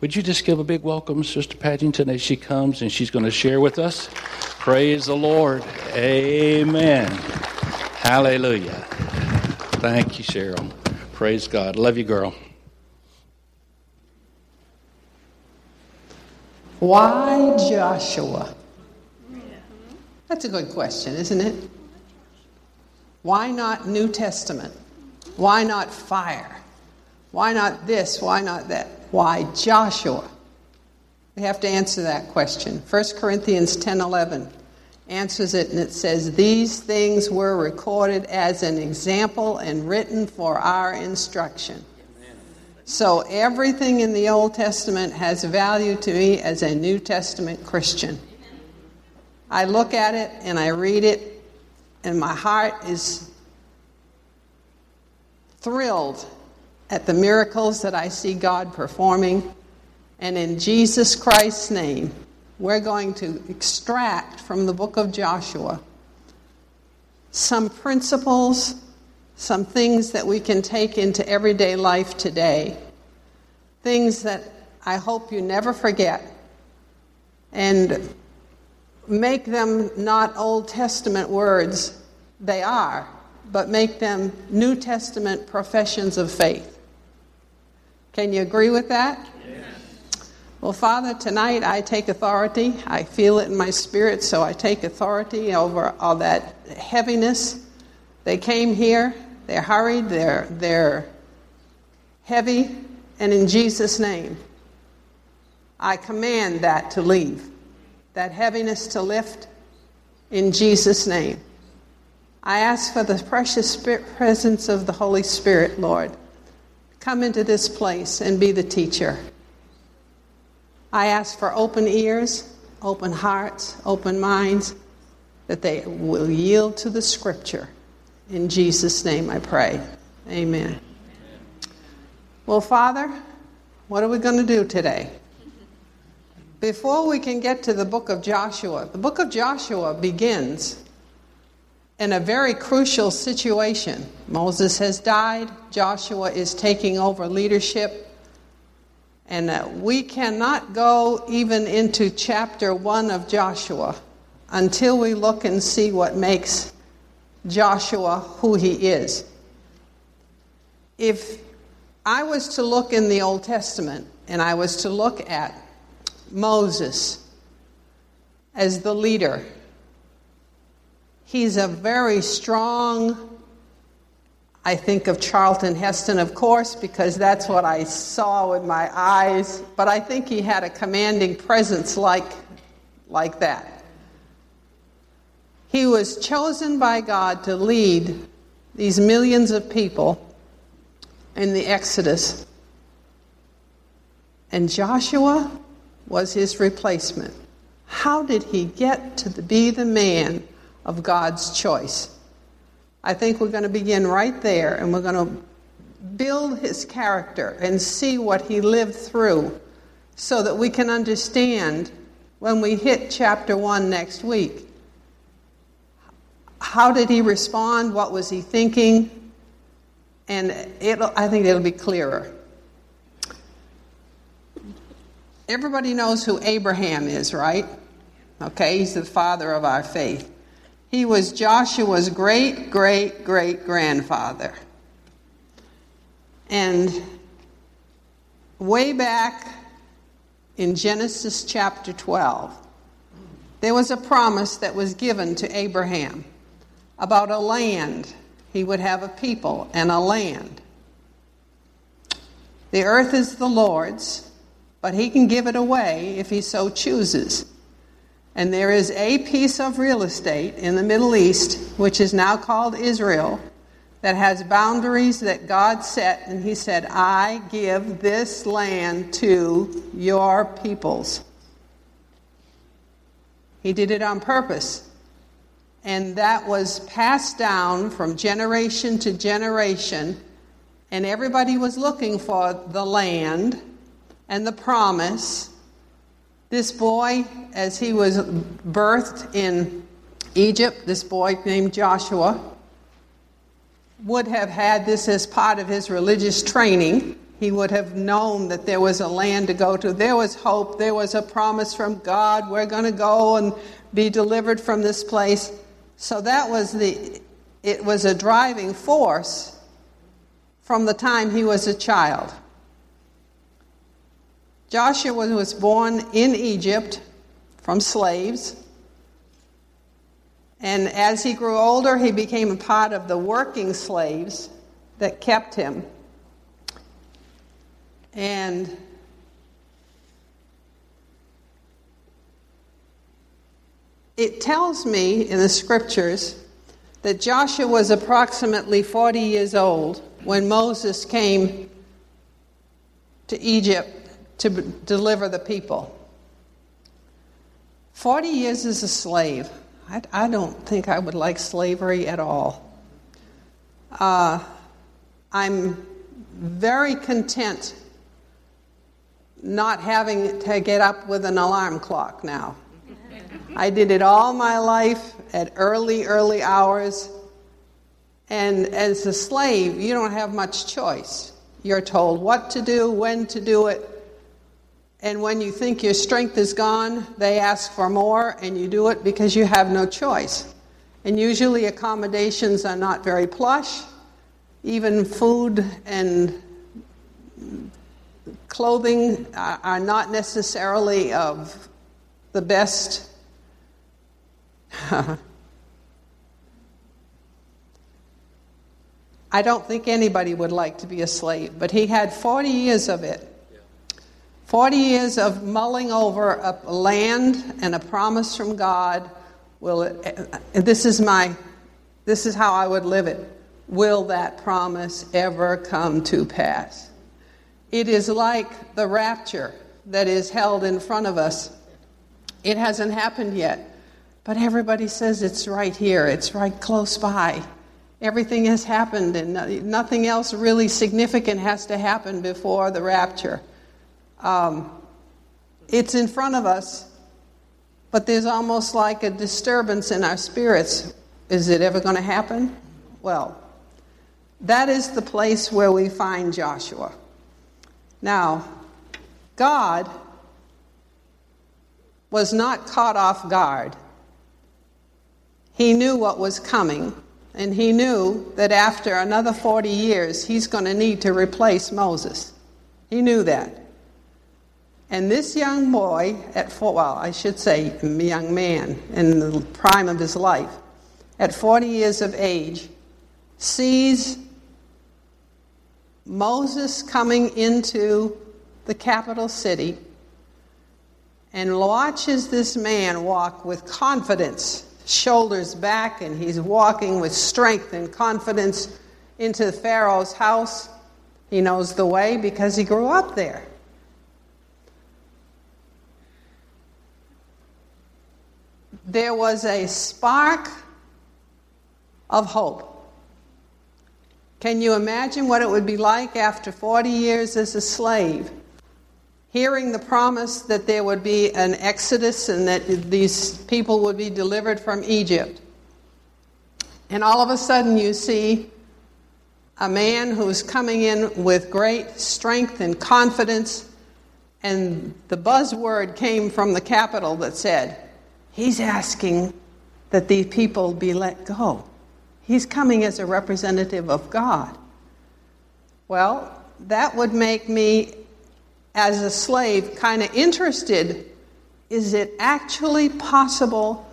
Would you just give a big welcome, Sister Paddington, as she comes and she's going to share with us? Praise the Lord. Amen. Hallelujah. Thank you, Cheryl. Praise God. Love you, girl. Why Joshua? That's a good question, isn't it? Why not New Testament? Why not fire? Why not this? Why not that? Why Joshua? We have to answer that question. 1 Corinthians 10 11 answers it, and it says, These things were recorded as an example and written for our instruction. So everything in the Old Testament has value to me as a New Testament Christian. I look at it and I read it, and my heart is thrilled at the miracles that I see God performing. And in Jesus Christ's name, we're going to extract from the book of Joshua some principles, some things that we can take into everyday life today, things that I hope you never forget, and make them not Old Testament words, they are, but make them New Testament professions of faith. Can you agree with that? Well, Father, tonight I take authority. I feel it in my spirit, so I take authority over all that heaviness. They came here, they're hurried, they're, they're heavy, and in Jesus' name, I command that to leave, that heaviness to lift in Jesus' name. I ask for the precious spirit, presence of the Holy Spirit, Lord. Come into this place and be the teacher. I ask for open ears, open hearts, open minds, that they will yield to the scripture. In Jesus' name I pray. Amen. Well, Father, what are we going to do today? Before we can get to the book of Joshua, the book of Joshua begins in a very crucial situation. Moses has died, Joshua is taking over leadership and uh, we cannot go even into chapter 1 of Joshua until we look and see what makes Joshua who he is. If I was to look in the Old Testament and I was to look at Moses as the leader, he's a very strong I think of Charlton Heston, of course, because that's what I saw with my eyes, but I think he had a commanding presence like, like that. He was chosen by God to lead these millions of people in the Exodus, and Joshua was his replacement. How did he get to be the man of God's choice? I think we're going to begin right there and we're going to build his character and see what he lived through so that we can understand when we hit chapter 1 next week. How did he respond? What was he thinking? And I think it'll be clearer. Everybody knows who Abraham is, right? Okay, he's the father of our faith. He was Joshua's great, great, great grandfather. And way back in Genesis chapter 12, there was a promise that was given to Abraham about a land. He would have a people and a land. The earth is the Lord's, but he can give it away if he so chooses. And there is a piece of real estate in the Middle East, which is now called Israel, that has boundaries that God set. And He said, I give this land to your peoples. He did it on purpose. And that was passed down from generation to generation. And everybody was looking for the land and the promise this boy, as he was birthed in Egypt, this boy named Joshua, would have had this as part of his religious training. he would have known that there was a land to go to. There was hope. There was a promise from God. We're going to go and be delivered from this place. So that was the, it was a driving force from the time he was a child. Joshua was born in Egypt from slaves. And as he grew older, he became a part of the working slaves that kept him. And it tells me in the scriptures that Joshua was approximately 40 years old when Moses came to Egypt to deliver the people. 40 years as a slave. I, I don't think I would like slavery at all. Uh, I'm very content not having to get up with an alarm clock now. I did it all my life at early, early hours. And as a slave, you don't have much choice. You're told what to do, when to do it. And when you think your strength is gone, they ask for more, and you do it because you have no choice. And usually, accommodations are not very plush. Even food and clothing are not necessarily of the best. I don't think anybody would like to be a slave, but he had 40 years of it. 40 years of mulling over a land and a promise from God. Will it, this is my, this is how I would live it. Will that promise ever come to pass? It is like the rapture that is held in front of us. It hasn't happened yet, but everybody says it's right here, it's right close by. Everything has happened, and nothing else really significant has to happen before the rapture. Um, it's in front of us, but there's almost like a disturbance in our spirits. Is it ever going to happen? Well, that is the place where we find Joshua. Now, God was not caught off guard. He knew what was coming, and he knew that after another 40 years, he's going to need to replace Moses. He knew that. And this young boy, at four, well, I should say, young man in the prime of his life, at 40 years of age, sees Moses coming into the capital city and watches this man walk with confidence, shoulders back, and he's walking with strength and confidence into Pharaoh's house. He knows the way because he grew up there. There was a spark of hope. Can you imagine what it would be like after 40 years as a slave? Hearing the promise that there would be an exodus and that these people would be delivered from Egypt. And all of a sudden, you see a man who's coming in with great strength and confidence, and the buzzword came from the capital that said, He's asking that these people be let go. He's coming as a representative of God. Well, that would make me, as a slave, kind of interested. Is it actually possible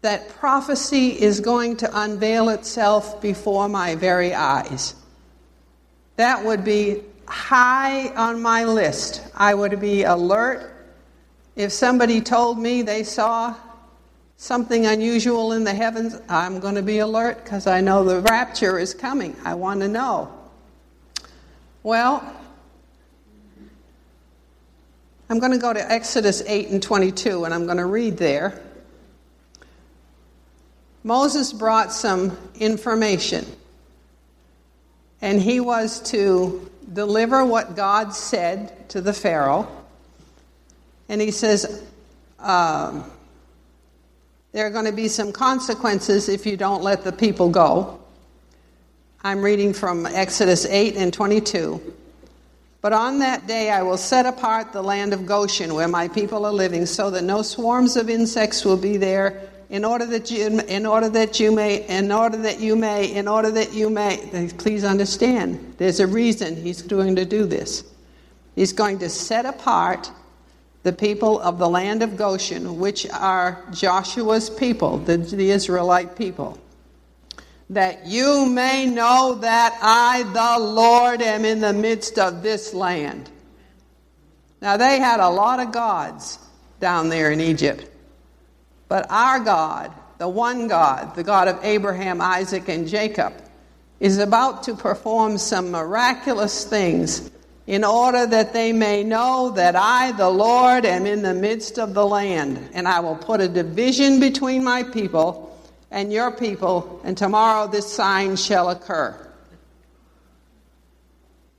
that prophecy is going to unveil itself before my very eyes? That would be high on my list. I would be alert. If somebody told me they saw something unusual in the heavens, I'm going to be alert because I know the rapture is coming. I want to know. Well, I'm going to go to Exodus 8 and 22, and I'm going to read there. Moses brought some information, and he was to deliver what God said to the Pharaoh. And he says, um, there are going to be some consequences if you don't let the people go. I'm reading from Exodus 8 and 22. But on that day I will set apart the land of Goshen where my people are living, so that no swarms of insects will be there, in order that you, in order that you may, in order that you may, in order that you may. Please understand, there's a reason he's going to do this. He's going to set apart the people of the land of Goshen, which are Joshua's people, the, the Israelite people that you may know that I, the Lord, am in the midst of this land. Now, they had a lot of gods down there in Egypt, but our God, the one God, the God of Abraham, Isaac, and Jacob, is about to perform some miraculous things in order that they may know that I, the Lord, am in the midst of the land, and I will put a division between my people and your people, and tomorrow this sign shall occur.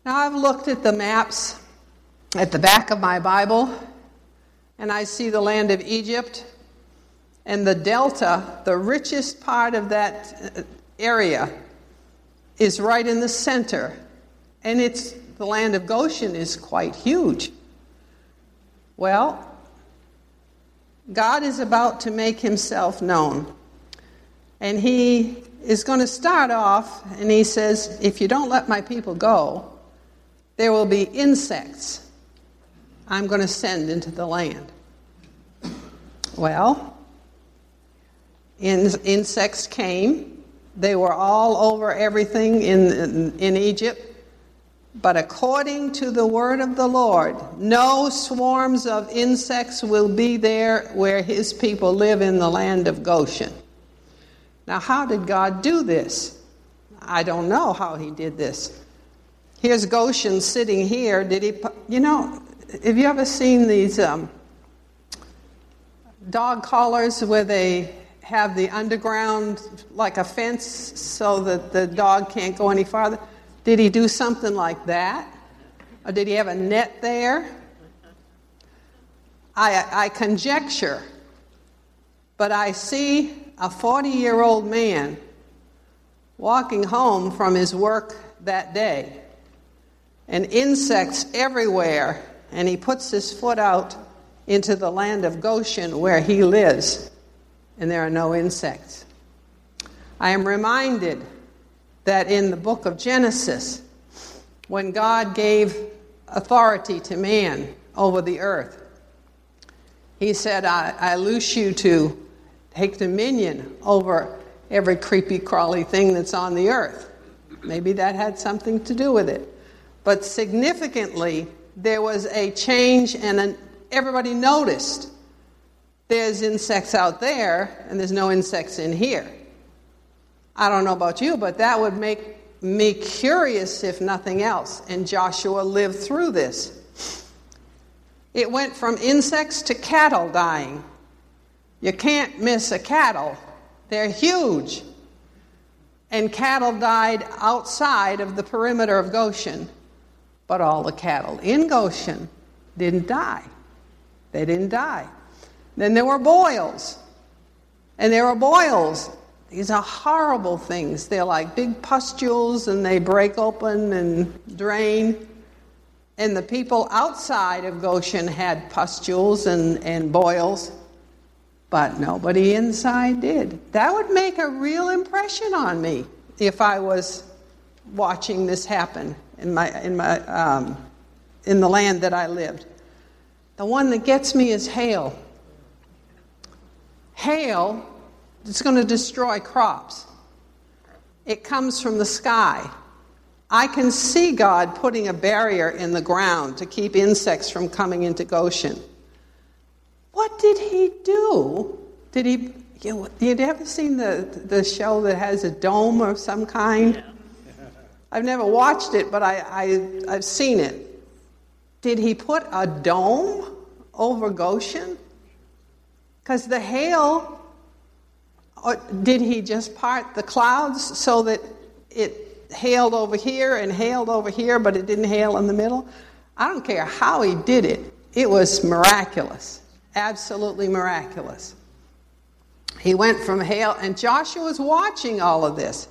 Now, I've looked at the maps at the back of my Bible, and I see the land of Egypt and the delta, the richest part of that uh, area, is right in the center. And it's the land of Goshen is quite huge. Well, God is about to make himself known. And he is going to start off, and he says, If you don't let my people go, there will be insects I'm going to send into the land. Well, in, insects came. They were all over everything in, in, in Egypt. But according to the word of the Lord, no swarms of insects will be there where his people live in the land of Goshen. Now, how did God do this? I don't know how he did this. Here's Goshen sitting here. Did he, you know, have you ever seen these um, dog collars where they have the underground like a fence so that the dog can't go any farther? Did he do something like that? Or did he have a net there? I, I conjecture, but I see a 40 year old man walking home from his work that day, and insects everywhere, and he puts his foot out into the land of Goshen where he lives, and there are no insects. I am reminded that in the book of Genesis, when God gave authority to man over the earth, he said, I, I loose you to take dominion over every creepy, crawly thing that's on the earth. Maybe that had something to do with it. But significantly, there was a change, and an, everybody noticed there's insects out there, and there's no insects in here. I don't know about you, but that would make me curious, if nothing else. And Joshua lived through this. It went from insects to cattle dying. You can't miss a cattle, they're huge. And cattle died outside of the perimeter of Goshen, but all the cattle in Goshen didn't die. They didn't die. Then there were boils. And there were boils. These are horrible things. They're like big pustules and they break open and drain. And the people outside of Goshen had pustules and, and boils but nobody inside did. That would make a real impression on me if I was watching this happen in my in my um, in the land that I lived. The one that gets me is hail. Hail is going to destroy crops. It comes from the sky. I can see God putting a barrier in the ground to keep insects from coming into Goshen. What did he do? Did he? You, know, you ever seen the the show that has a dome of some kind? Yeah. I've never watched it, but I, I I've seen it. Did he put a dome over Goshen? Because the hail, or did he just part the clouds so that it hailed over here and hailed over here, but it didn't hail in the middle? I don't care how he did it, it was miraculous absolutely miraculous. He went from hail, and Joshua was watching all of this,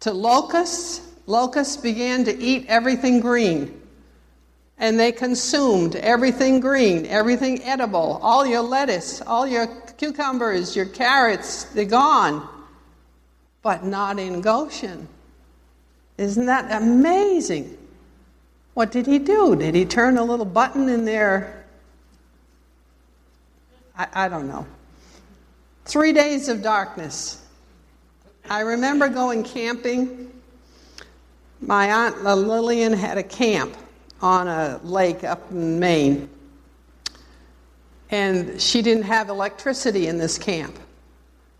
to locusts. Locusts began to eat everything green. And they consumed everything green, everything edible, all your lettuce, all your cucumbers, your carrots, they're gone. But not in Goshen. Isn't that amazing? What did he do? Did he turn a little button in there? I, I don't know. Three days of darkness. I remember going camping. My aunt Lillian had a camp on a lake up in Maine. And she didn't have electricity in this camp.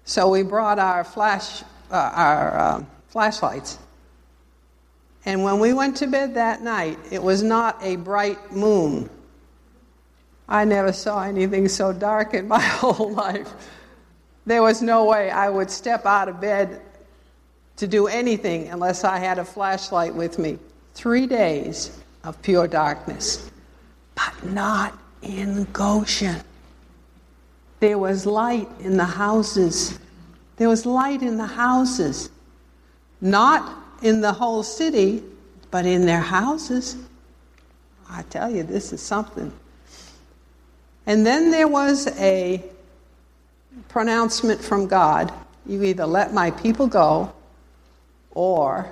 So we brought our flash, uh, our uh, flashlights. And when we went to bed that night, it was not a bright moon. I never saw anything so dark in my whole life. There was no way I would step out of bed to do anything unless I had a flashlight with me. Three days of pure darkness, but not in Goshen. There was light in the houses. There was light in the houses. Not in the whole city, but in their houses. I tell you, this is something. And then there was a pronouncement from God you either let my people go or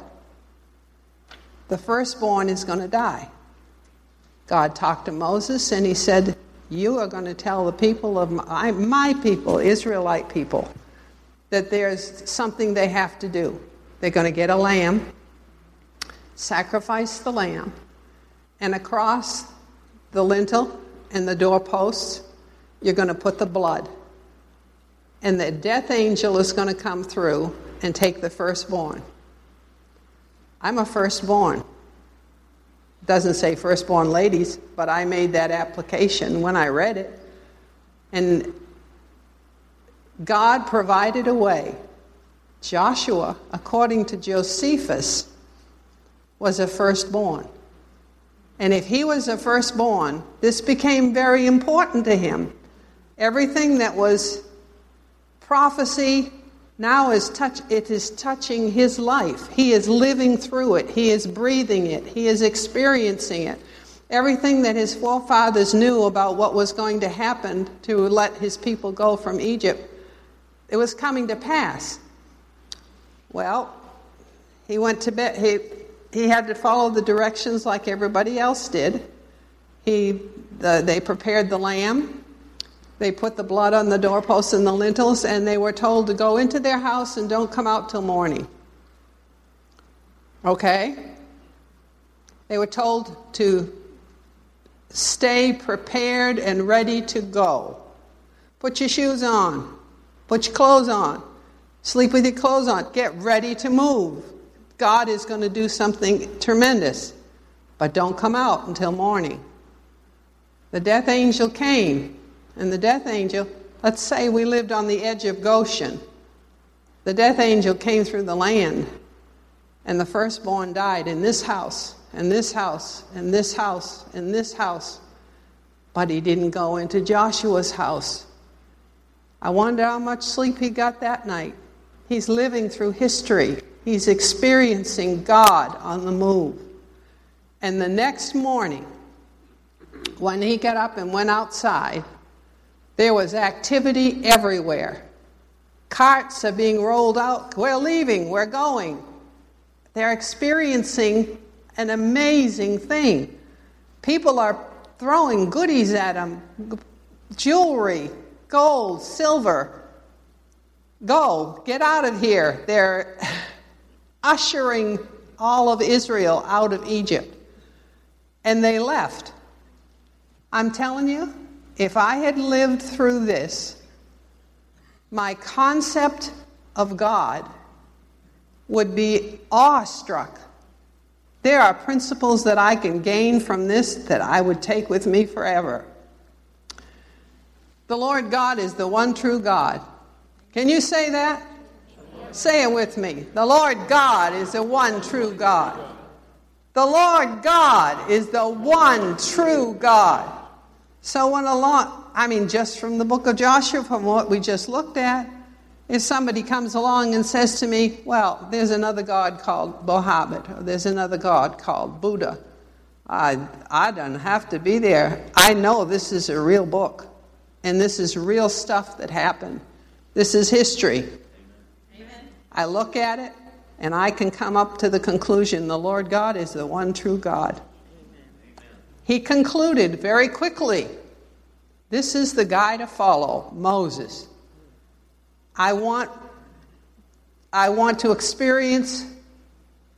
the firstborn is going to die. God talked to Moses and he said, You are going to tell the people of my, my people, Israelite people, that there's something they have to do. They're going to get a lamb, sacrifice the lamb, and across the lintel and the doorposts, you're going to put the blood. And the death angel is going to come through and take the firstborn. I'm a firstborn. Doesn't say firstborn ladies, but I made that application when I read it. And God provided a way Joshua, according to Josephus, was a firstborn. And if he was a firstborn, this became very important to him. Everything that was prophecy now is touch it is touching his life. He is living through it. He is breathing it. He is experiencing it. Everything that his forefathers knew about what was going to happen to let his people go from Egypt, it was coming to pass. Well, he went to bed. He, he had to follow the directions like everybody else did. He, the, they prepared the lamb. They put the blood on the doorposts and the lintels, and they were told to go into their house and don't come out till morning. Okay? They were told to stay prepared and ready to go. Put your shoes on, put your clothes on. Sleep with your clothes on. Get ready to move. God is going to do something tremendous. But don't come out until morning. The death angel came, and the death angel, let's say we lived on the edge of Goshen. The death angel came through the land, and the firstborn died in this house, and this house, and this house, and this house. But he didn't go into Joshua's house. I wonder how much sleep he got that night. He's living through history. He's experiencing God on the move. And the next morning, when he got up and went outside, there was activity everywhere. Carts are being rolled out. We're leaving, we're going. They're experiencing an amazing thing. People are throwing goodies at them jewelry, gold, silver. Go, get out of here. They're ushering all of Israel out of Egypt. And they left. I'm telling you, if I had lived through this, my concept of God would be awestruck. There are principles that I can gain from this that I would take with me forever. The Lord God is the one true God. Can you say that? Say it with me. The Lord God is the one true God. The Lord God is the one true God. So when a lot, I mean, just from the book of Joshua, from what we just looked at, if somebody comes along and says to me, well, there's another God called Mohammed, or there's another God called Buddha, I, I don't have to be there. I know this is a real book, and this is real stuff that happened. This is history. Amen. I look at it, and I can come up to the conclusion the Lord God is the one true God. He concluded very quickly this is the guy to follow Moses. I want, I want to experience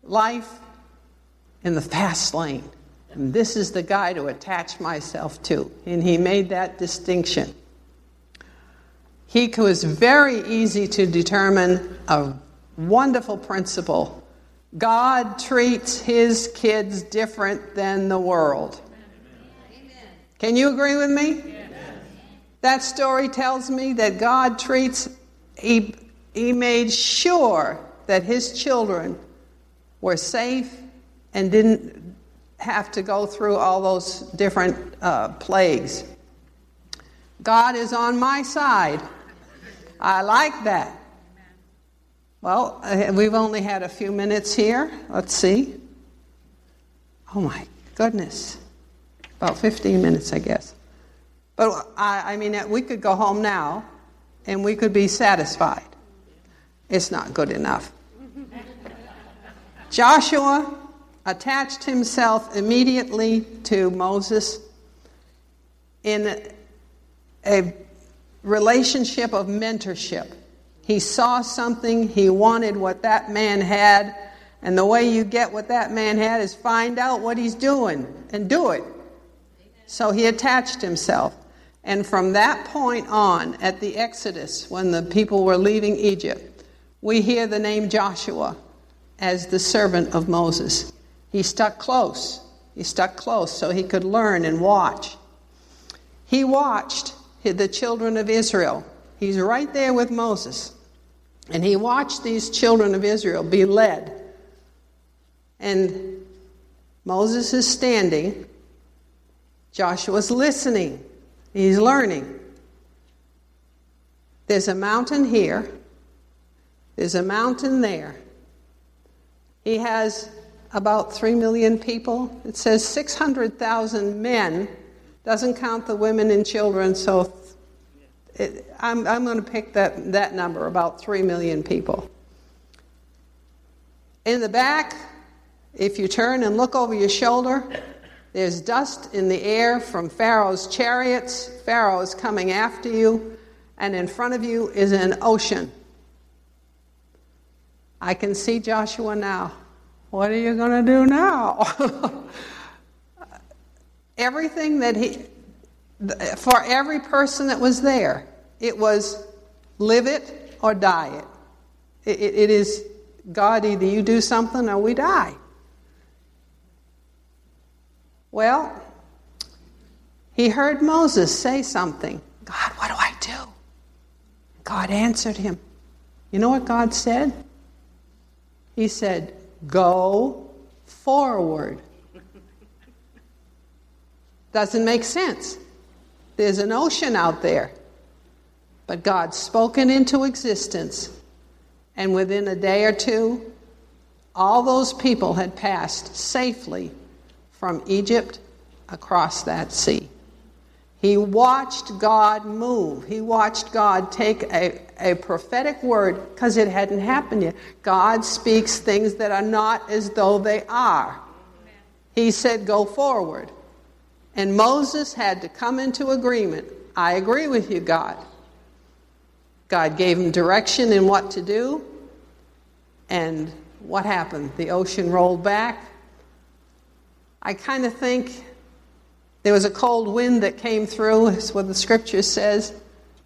life in the fast lane. And this is the guy to attach myself to. And he made that distinction. He was very easy to determine a wonderful principle. God treats his kids different than the world. Can you agree with me? That story tells me that God treats, he, he made sure that his children were safe and didn't have to go through all those different uh, plagues. God is on my side. I like that. Well, uh, we've only had a few minutes here. Let's see. Oh my goodness. About 15 minutes, I guess. But I, I mean, we could go home now and we could be satisfied. It's not good enough. Joshua attached himself immediately to Moses in a relationship of mentorship. He saw something, he wanted what that man had, and the way you get what that man had is find out what he's doing and do it. So he attached himself. And from that point on, at the Exodus, when the people were leaving Egypt, we hear the name Joshua as the servant of Moses. He stuck close. He stuck close so he could learn and watch. He watched the children of Israel. He's right there with Moses. And he watched these children of Israel be led. And Moses is standing. Joshua's listening. He's learning. There's a mountain here. There's a mountain there. He has about 3 million people. It says 600,000 men, doesn't count the women and children, so it, I'm, I'm going to pick that, that number, about 3 million people. In the back, if you turn and look over your shoulder, there's dust in the air from Pharaoh's chariots. Pharaoh is coming after you, and in front of you is an ocean. I can see Joshua now. What are you going to do now? Everything that he, for every person that was there, it was live it or die it. it, it, it is God, either you do something or we die. Well, he heard Moses say something God, what do I do? God answered him. You know what God said? He said, Go forward. Doesn't make sense. There's an ocean out there, but God spoken into existence, and within a day or two, all those people had passed safely from Egypt across that sea. He watched God move. He watched God take a, a prophetic word because it hadn't happened yet. God speaks things that are not as though they are. He said, Go forward. And Moses had to come into agreement. I agree with you, God. God gave him direction in what to do. And what happened? The ocean rolled back. I kind of think there was a cold wind that came through, is what the scripture says.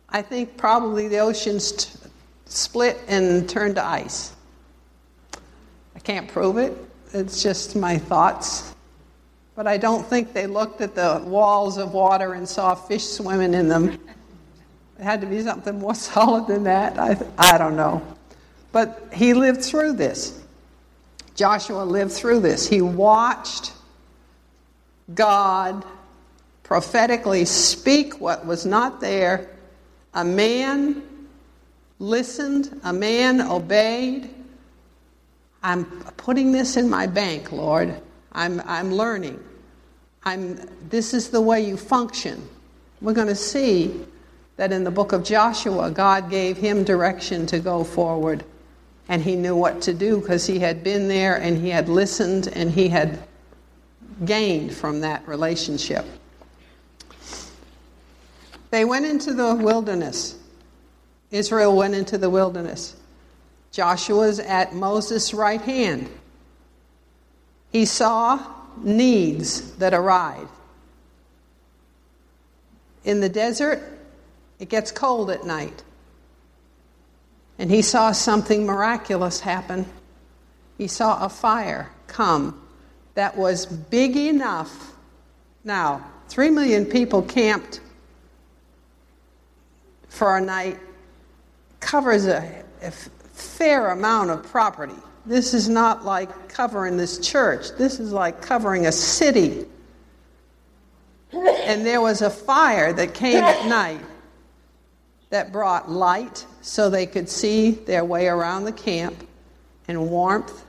I think probably the oceans t- split and turned to ice. I can't prove it, it's just my thoughts. But I don't think they looked at the walls of water and saw fish swimming in them. It had to be something more solid than that. I, I don't know. But he lived through this. Joshua lived through this. He watched God prophetically speak what was not there. A man listened, a man obeyed. I'm putting this in my bank, Lord. I'm, I'm learning. I'm, this is the way you function. We're going to see that in the book of Joshua, God gave him direction to go forward. And he knew what to do because he had been there and he had listened and he had gained from that relationship. They went into the wilderness. Israel went into the wilderness. Joshua's at Moses' right hand. He saw needs that arise. In the desert, it gets cold at night. And he saw something miraculous happen. He saw a fire come that was big enough. Now, three million people camped for a night covers a, a fair amount of property. This is not like covering this church, this is like covering a city. And there was a fire that came at night that brought light so they could see their way around the camp and warmth.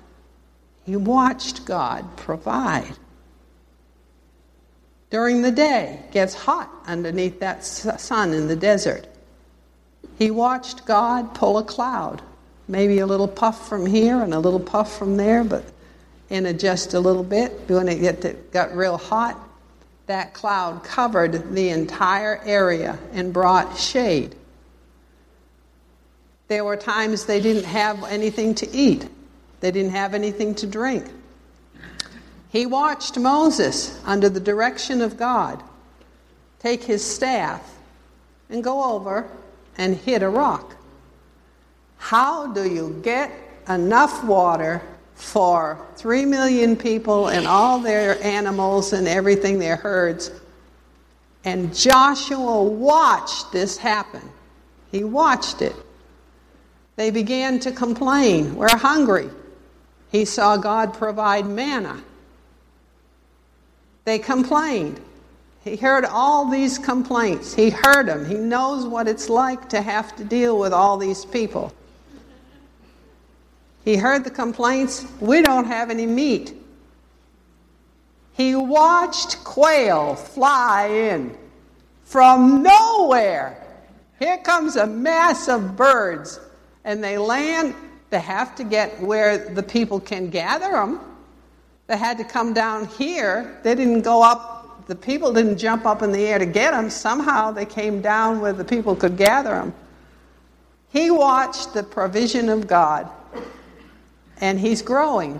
He watched God provide. During the day, gets hot underneath that sun in the desert. He watched God pull a cloud, maybe a little puff from here and a little puff from there, but in a just a little bit. When it got real hot, that cloud covered the entire area and brought shade. There were times they didn't have anything to eat, they didn't have anything to drink. He watched Moses, under the direction of God, take his staff and go over and hit a rock. How do you get enough water for three million people and all their animals and everything, their herds? And Joshua watched this happen. He watched it. They began to complain. We're hungry. He saw God provide manna. They complained. He heard all these complaints. He heard them. He knows what it's like to have to deal with all these people. He heard the complaints. We don't have any meat. He watched quail fly in from nowhere. Here comes a mass of birds and they land, they have to get where the people can gather them. They had to come down here. They didn't go up, the people didn't jump up in the air to get them. Somehow they came down where the people could gather them. He watched the provision of God, and he's growing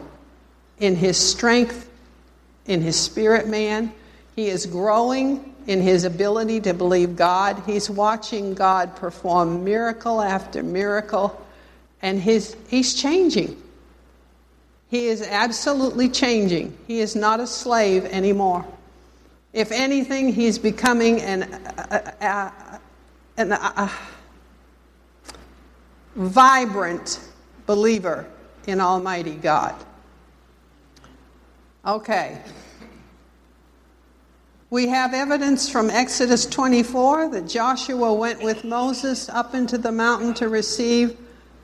in his strength, in his spirit man. He is growing in his ability to believe God. He's watching God perform miracle after miracle, and his, he's changing. He is absolutely changing. He is not a slave anymore. If anything, he's becoming an, an a, vibrant believer in Almighty God. Okay. We have evidence from Exodus 24 that Joshua went with Moses up into the mountain to receive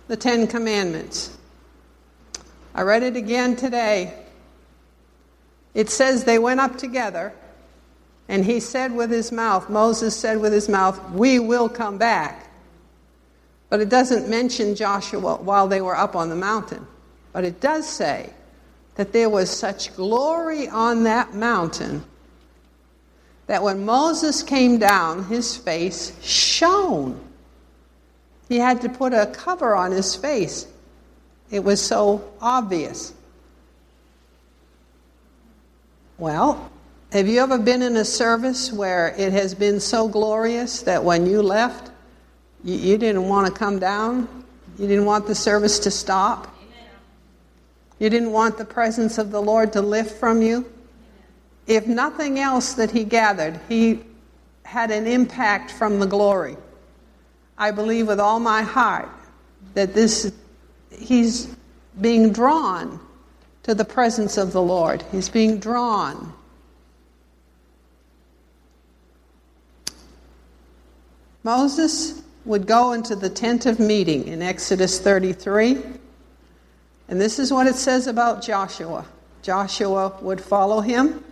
the Ten Commandments. I read it again today. It says they went up together, and he said with his mouth, Moses said with his mouth, We will come back. But it doesn't mention Joshua while they were up on the mountain. But it does say that there was such glory on that mountain that when Moses came down, his face shone. He had to put a cover on his face. It was so obvious. Well, have you ever been in a service where it has been so glorious that when you left, you, you didn't want to come down? You didn't want the service to stop? You didn't want the presence of the Lord to lift from you? if nothing else that he gathered, he had an impact from the glory. I believe with all my heart that this he's being drawn to the presence of the Lord. He's being drawn. Moses would go into the tent of meeting in Exodus 33. And this is what it says about Joshua. Joshua would follow him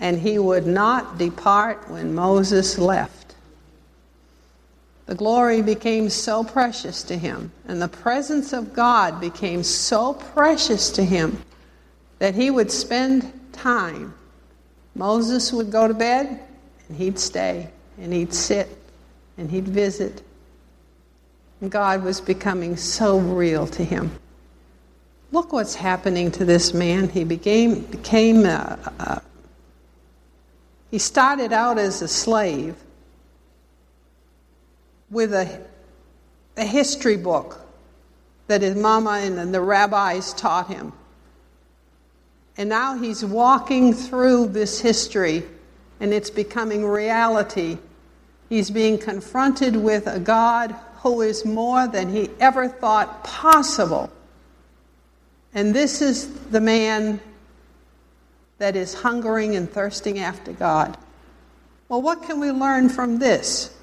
and he would not depart when Moses left. The glory became so precious to him, and the presence of God became so precious to him that he would spend time. Moses would go to bed, and he'd stay, and he'd sit, and he'd visit. And God was becoming so real to him. Look what's happening to this man. He became, became a, a he started out as a slave with a, a history book that his mama and the rabbis taught him. And now he's walking through this history and it's becoming reality. He's being confronted with a God who is more than he ever thought possible. And this is the man that is hungering and thirsting after God. Well, what can we learn from this?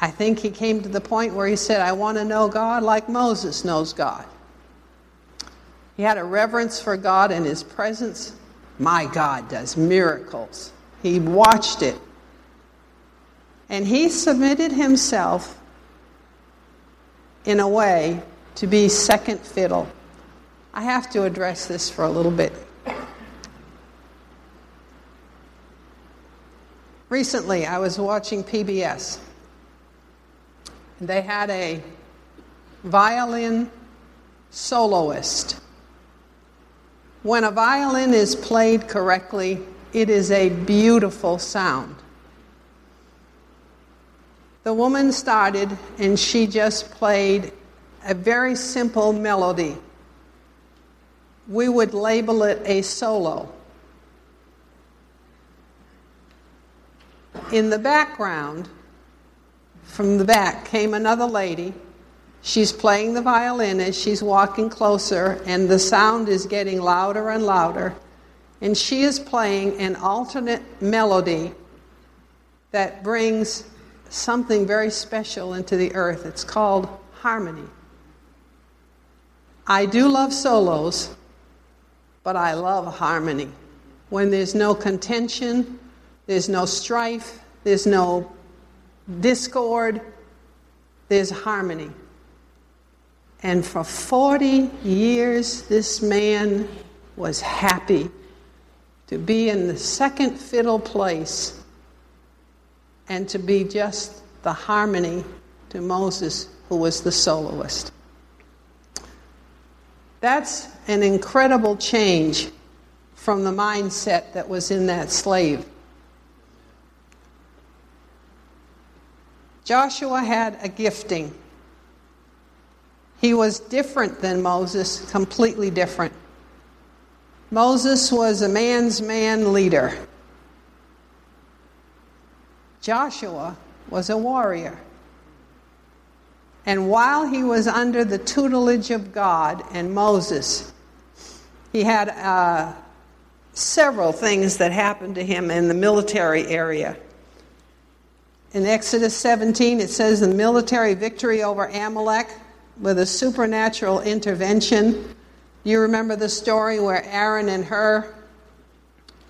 I think he came to the point where he said, I want to know God like Moses knows God. He had a reverence for God and his presence. My God does miracles. He watched it. And he submitted himself in a way to be second fiddle. I have to address this for a little bit. Recently, I was watching PBS. They had a violin soloist. When a violin is played correctly, it is a beautiful sound. The woman started and she just played a very simple melody we would label it a solo. In the background, from the back, came another lady. She's playing the violin as she's walking closer, and the sound is getting louder and louder. And she is playing an alternate melody that brings something very special into the earth. It's called harmony. I do love solos, but I love harmony. When there's no contention, there's no strife, there's no discord, there's harmony. And for 40 years, this man was happy to be in the second fiddle place and to be just the harmony to Moses, who was the soloist. That's an incredible change from the mindset that was in that slave. Joshua had a gifting. He was different than Moses, completely different. Moses was a man's man leader. Joshua was a warrior. And while he was under the tutelage of God and Moses, he had uh, several things that happened to him in the military area. In Exodus 17, it says the military victory over Amalek with a supernatural intervention. You remember the story where Aaron and Hur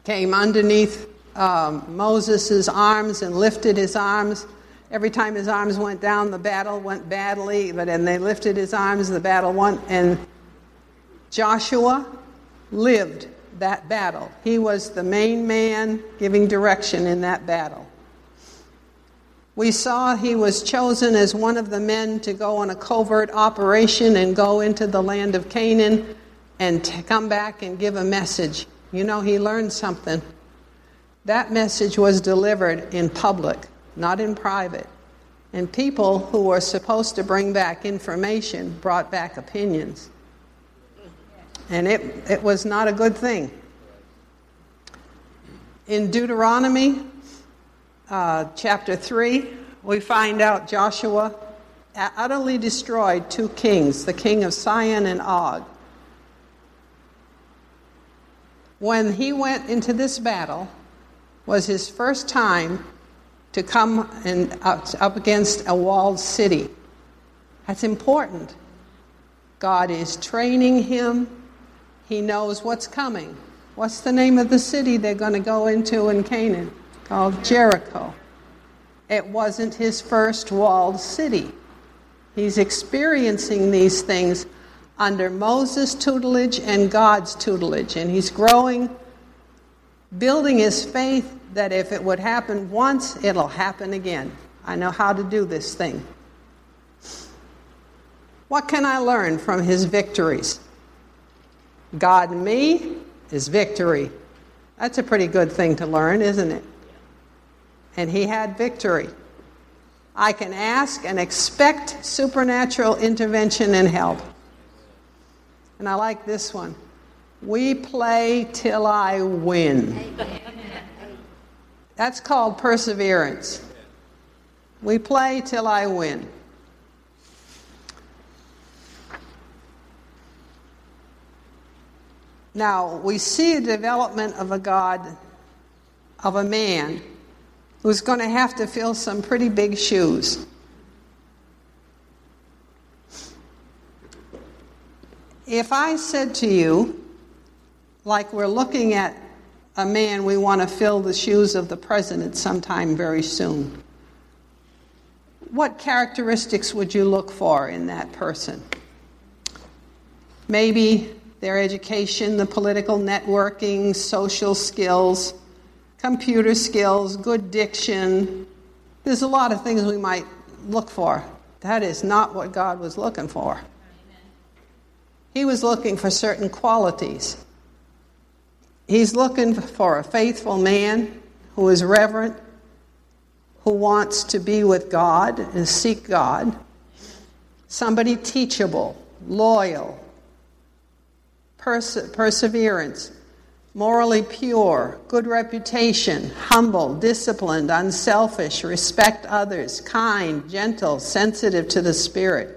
came underneath um, Moses' arms and lifted his arms Every time his arms went down, the battle went badly, but then they lifted his arms, the battle won. And Joshua lived that battle. He was the main man giving direction in that battle. We saw he was chosen as one of the men to go on a covert operation and go into the land of Canaan and come back and give a message. You know, he learned something. That message was delivered in public not in private. And people who were supposed to bring back information brought back opinions. And it, it was not a good thing. In Deuteronomy uh, chapter 3, we find out Joshua utterly destroyed two kings, the king of Sihon and Og. When he went into this battle, was his first time to come and up against a walled city. That's important. God is training him. He knows what's coming. What's the name of the city they're going to go into in Canaan? Called Jericho. It wasn't his first walled city. He's experiencing these things under Moses' tutelage and God's tutelage, and he's growing, building his faith that if it would happen once, it'll happen again. I know how to do this thing. What can I learn from his victories? God and me is victory. That's a pretty good thing to learn, isn't it? And he had victory. I can ask and expect supernatural intervention and help. And I like this one. We play till I win. That's called perseverance. We play till I win. Now, we see a development of a God, of a man, who's going to have to fill some pretty big shoes. If I said to you, like we're looking at a man, we want to fill the shoes of the president sometime very soon, what characteristics would you look for in that person? Maybe their education, the political networking, social skills, computer skills, good diction. There's a lot of things we might look for. That is not what God was looking for. He was looking for certain qualities. He's looking for a faithful man who is reverent, who wants to be with God and seek God, somebody teachable, loyal, perse- perseverance, morally pure, good reputation, humble, disciplined, unselfish, respect others, kind, gentle, sensitive to the Spirit.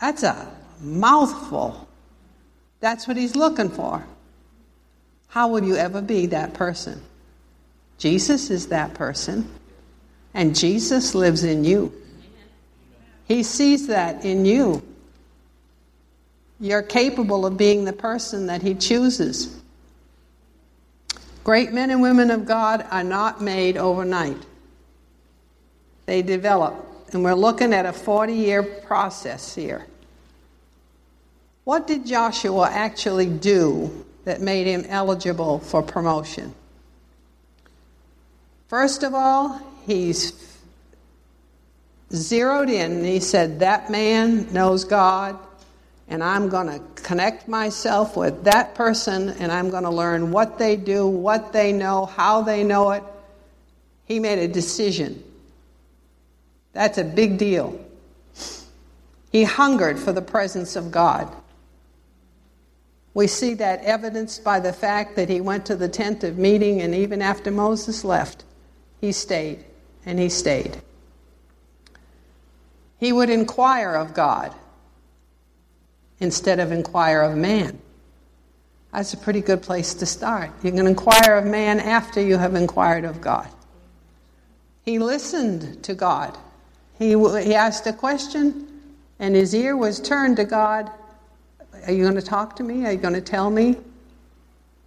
That's a mouthful. That's what he's looking for. How will you ever be that person? Jesus is that person, and Jesus lives in you. He sees that in you. You're capable of being the person that He chooses. Great men and women of God are not made overnight, they develop. And we're looking at a 40 year process here. What did Joshua actually do that made him eligible for promotion? First of all, he's zeroed in and he said, That man knows God, and I'm going to connect myself with that person and I'm going to learn what they do, what they know, how they know it. He made a decision. That's a big deal. He hungered for the presence of God. We see that evidenced by the fact that he went to the tent of meeting, and even after Moses left, he stayed and he stayed. He would inquire of God instead of inquire of man. That's a pretty good place to start. You can inquire of man after you have inquired of God. He listened to God. He, he asked a question, and his ear was turned to God. Are you going to talk to me? Are you going to tell me?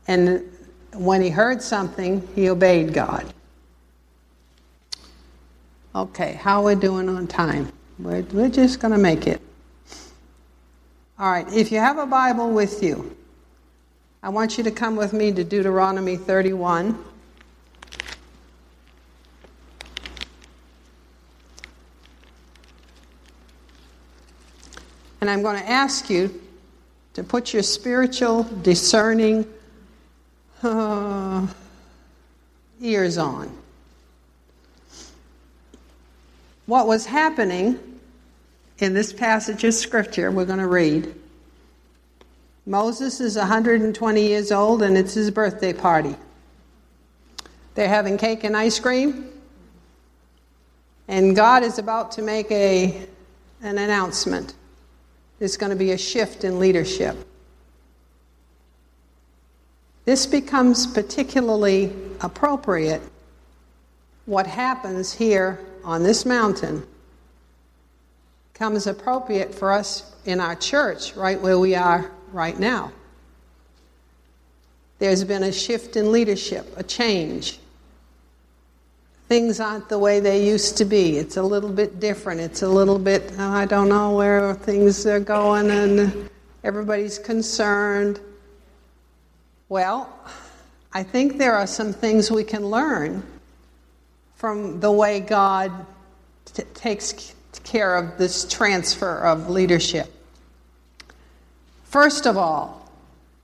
And when he heard something, he obeyed God. Okay, how are we doing on time? We're, we're just going to make it. All right, if you have a Bible with you, I want you to come with me to Deuteronomy 31. And I'm going to ask you to put your spiritual, discerning uh, ears on. What was happening in this passage of scripture we're going to read. Moses is 120 years old and it's his birthday party. They're having cake and ice cream. And God is about to make a, an announcement. There's going to be a shift in leadership. This becomes particularly appropriate what happens here on this mountain comes appropriate for us in our church, right where we are right now. There's been a shift in leadership, a change. Things aren't the way they used to be. It's a little bit different. It's a little bit, oh, I don't know where things are going, and everybody's concerned. Well, I think there are some things we can learn from the way God t- takes care of this transfer of leadership. First of all,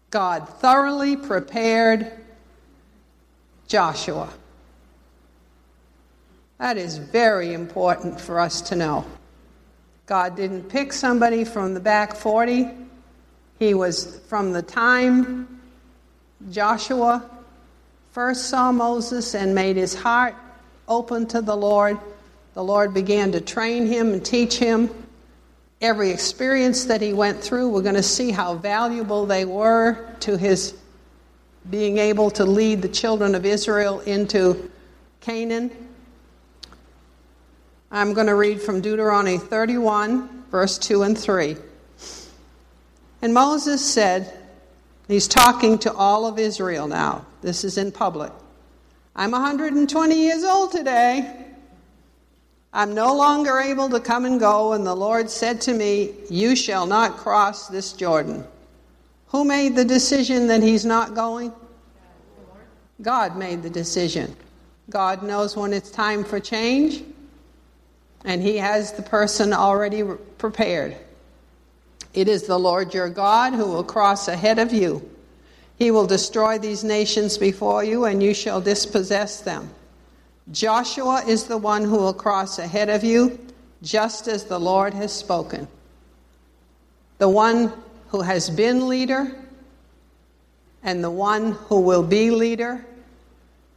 God thoroughly prepared Joshua. That is very important for us to know. God didn't pick somebody from the back 40. He was from the time Joshua first saw Moses and made his heart open to the Lord. The Lord began to train him and teach him. Every experience that he went through, we're going to see how valuable they were to his being able to lead the children of Israel into Canaan. I'm going to read from Deuteronomy 31, verse 2 and 3. And Moses said, He's talking to all of Israel now. This is in public. I'm 120 years old today. I'm no longer able to come and go, and the Lord said to me, You shall not cross this Jordan. Who made the decision that he's not going? God made the decision. God knows when it's time for change, and he has the person already prepared. It is the Lord your God who will cross ahead of you. He will destroy these nations before you, and you shall dispossess them. Joshua is the one who will cross ahead of you, just as the Lord has spoken. The one who has been leader and the one who will be leader,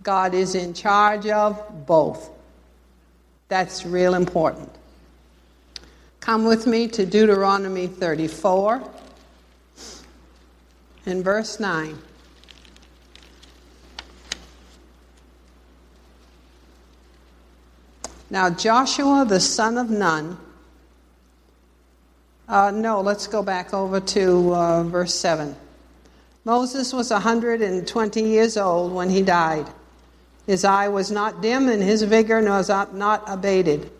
God is in charge of both. That's real important. Come with me to Deuteronomy 34 in verse 9. Now, Joshua the son of Nun, uh, no, let's go back over to uh, verse 7. Moses was 120 years old when he died. His eye was not dim, and his vigor was not abated.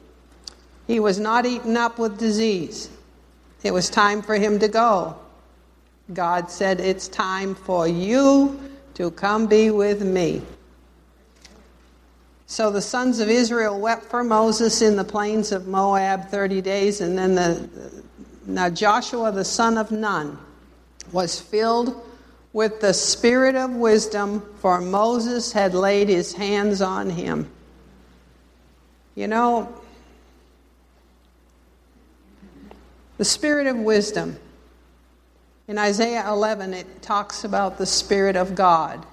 He was not eaten up with disease. It was time for him to go. God said, It's time for you to come be with me. So the sons of Israel wept for Moses in the plains of Moab 30 days, and then the, now Joshua the son of Nun was filled with the spirit of wisdom, for Moses had laid his hands on him. You know, the spirit of wisdom. In Isaiah 11, it talks about the Spirit of God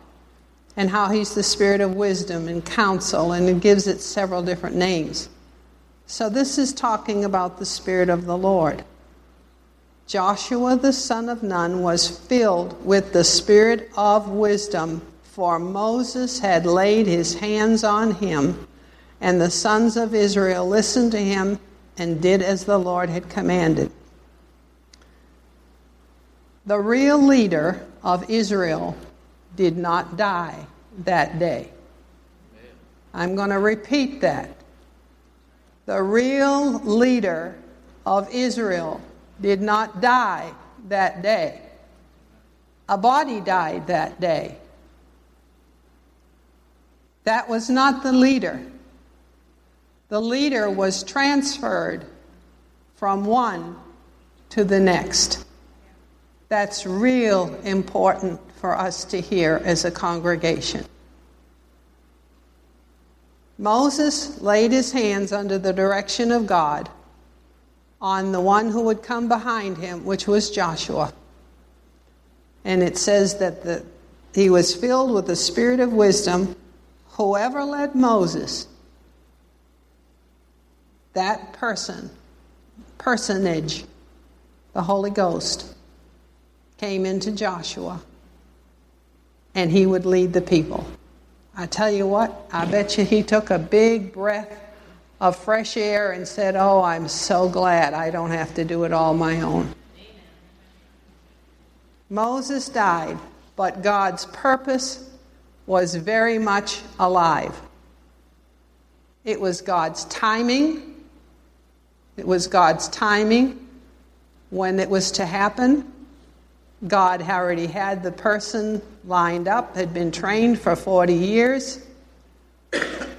and how He's the Spirit of wisdom and counsel, and it gives it several different names. So, this is talking about the Spirit of the Lord. Joshua the son of Nun was filled with the Spirit of wisdom, for Moses had laid his hands on him, and the sons of Israel listened to him and did as the Lord had commanded. The real leader of Israel did not die that day. I'm going to repeat that. The real leader of Israel did not die that day. A body died that day. That was not the leader. The leader was transferred from one to the next. That's real important for us to hear as a congregation. Moses laid his hands under the direction of God on the one who would come behind him, which was Joshua. And it says that the, he was filled with the spirit of wisdom. Whoever led Moses, that person, personage, the Holy Ghost, came into Joshua and he would lead the people. I tell you what, I bet you he took a big breath of fresh air and said, Oh, I'm so glad I don't have to do it all my own. Moses died but God's purpose was very much alive. It was God's timing. It was God's timing when it was to happen. God had already had the person lined up, had been trained for 40 years.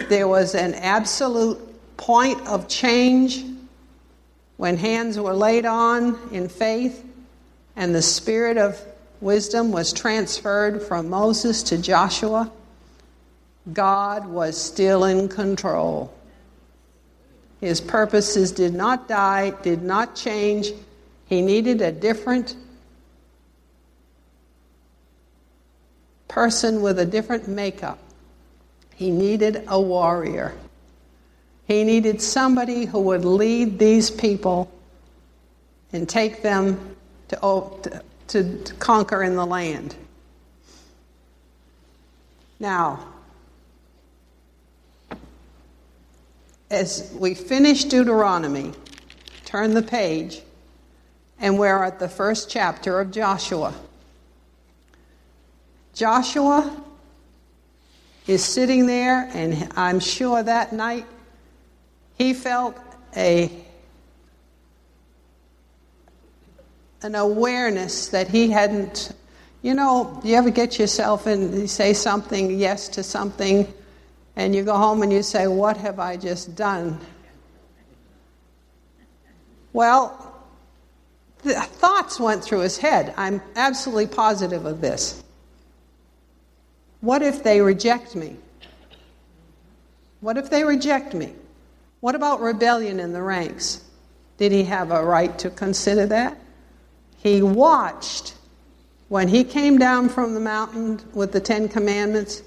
There was an absolute point of change when hands were laid on in faith and the spirit of wisdom was transferred from Moses to Joshua. God was still in control. His purposes did not die, did not change. He needed a different person with a different makeup. He needed a warrior. He needed somebody who would lead these people and take them to, oh, to, to conquer in the land. Now, as we finish Deuteronomy, turn the page, and we're at the first chapter of Joshua. Joshua is sitting there, and I'm sure that night he felt a an awareness that he hadn't you know you ever get yourself in you say something yes to something and you go home and you say what have i just done? Well the thoughts went through his head. I'm absolutely positive of this what if they reject me what if they reject me what about rebellion in the ranks? Did he have a right to consider that? He watched when he came down from the mountain with the Ten Commandments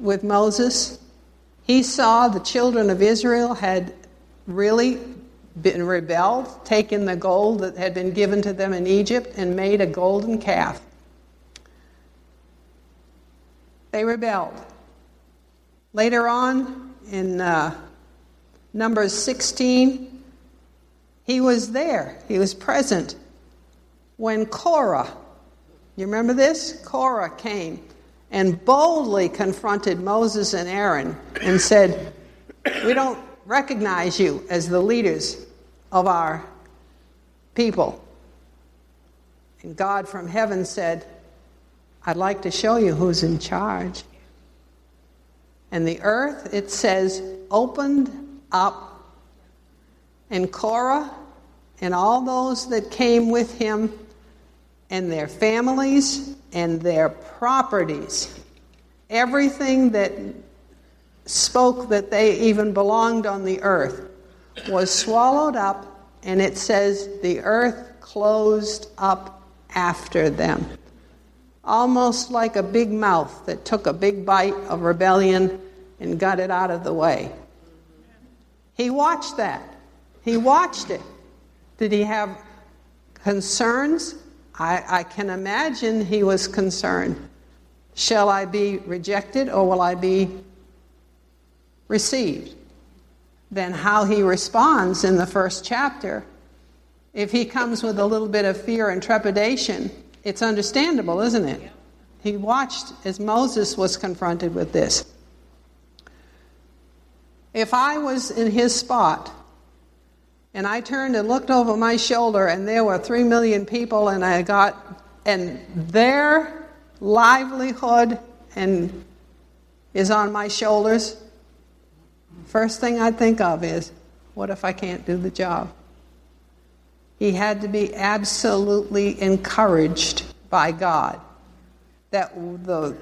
with Moses. He saw the children of Israel had really been rebelled, taken the gold that had been given to them in Egypt, and made a golden calf. They rebelled. Later on, in uh, Numbers 16, he was there, he was present when Korah, you remember this? Korah came and boldly confronted Moses and Aaron and said, We don't recognize you as the leaders of our people. And God from heaven said, I'd like to show you who's in charge. And the earth, it says, opened up, and Korah and all those that came with him and their families and their properties, everything that spoke that they even belonged on the earth, was swallowed up, and it says the earth closed up after them. Almost like a big mouth that took a big bite of rebellion and got it out of the way. He watched that. He watched it. Did he have concerns? I, I can imagine he was concerned. Shall I be rejected or will I be received? Then, how he responds in the first chapter, if he comes with a little bit of fear and trepidation, it's understandable, isn't it? He watched as Moses was confronted with this. If I was in his spot and I turned and looked over my shoulder and there were three million people and I got, and their livelihood and is on my shoulders, first thing I'd think of is, what if I can't do the job? He had to be absolutely encouraged by God that the,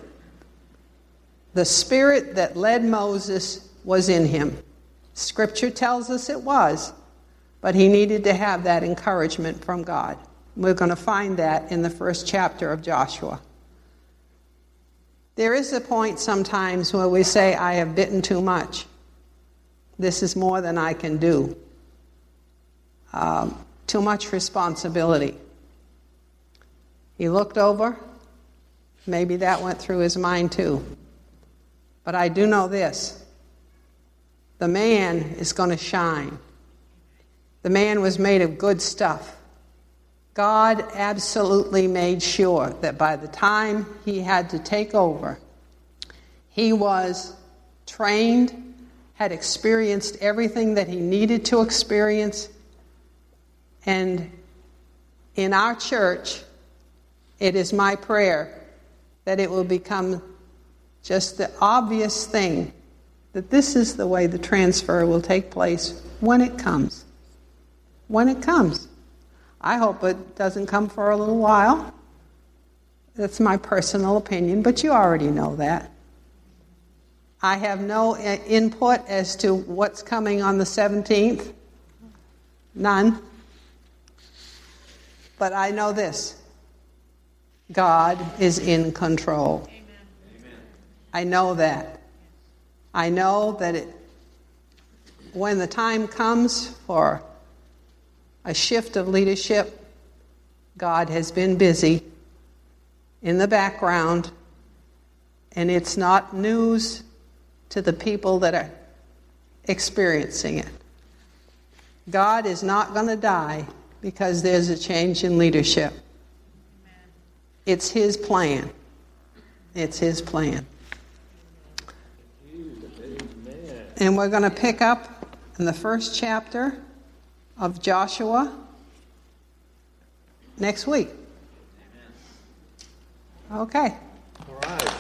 the spirit that led Moses was in him. Scripture tells us it was, but he needed to have that encouragement from God. We're going to find that in the first chapter of Joshua. There is a point sometimes where we say, I have bitten too much. This is more than I can do. Um, too much responsibility. He looked over. Maybe that went through his mind too. But I do know this the man is going to shine. The man was made of good stuff. God absolutely made sure that by the time he had to take over, he was trained, had experienced everything that he needed to experience, and in our church, it is my prayer that it will become just the obvious thing that this is the way the transfer will take place when it comes. When it comes. I hope it doesn't come for a little while. That's my personal opinion, but you already know that. I have no uh, input as to what's coming on the 17th. None. But I know this God is in control. Amen. I know that. I know that it, when the time comes for a shift of leadership. God has been busy in the background, and it's not news to the people that are experiencing it. God is not going to die because there's a change in leadership. It's His plan. It's His plan. And we're going to pick up in the first chapter of Joshua next week. Okay. All right.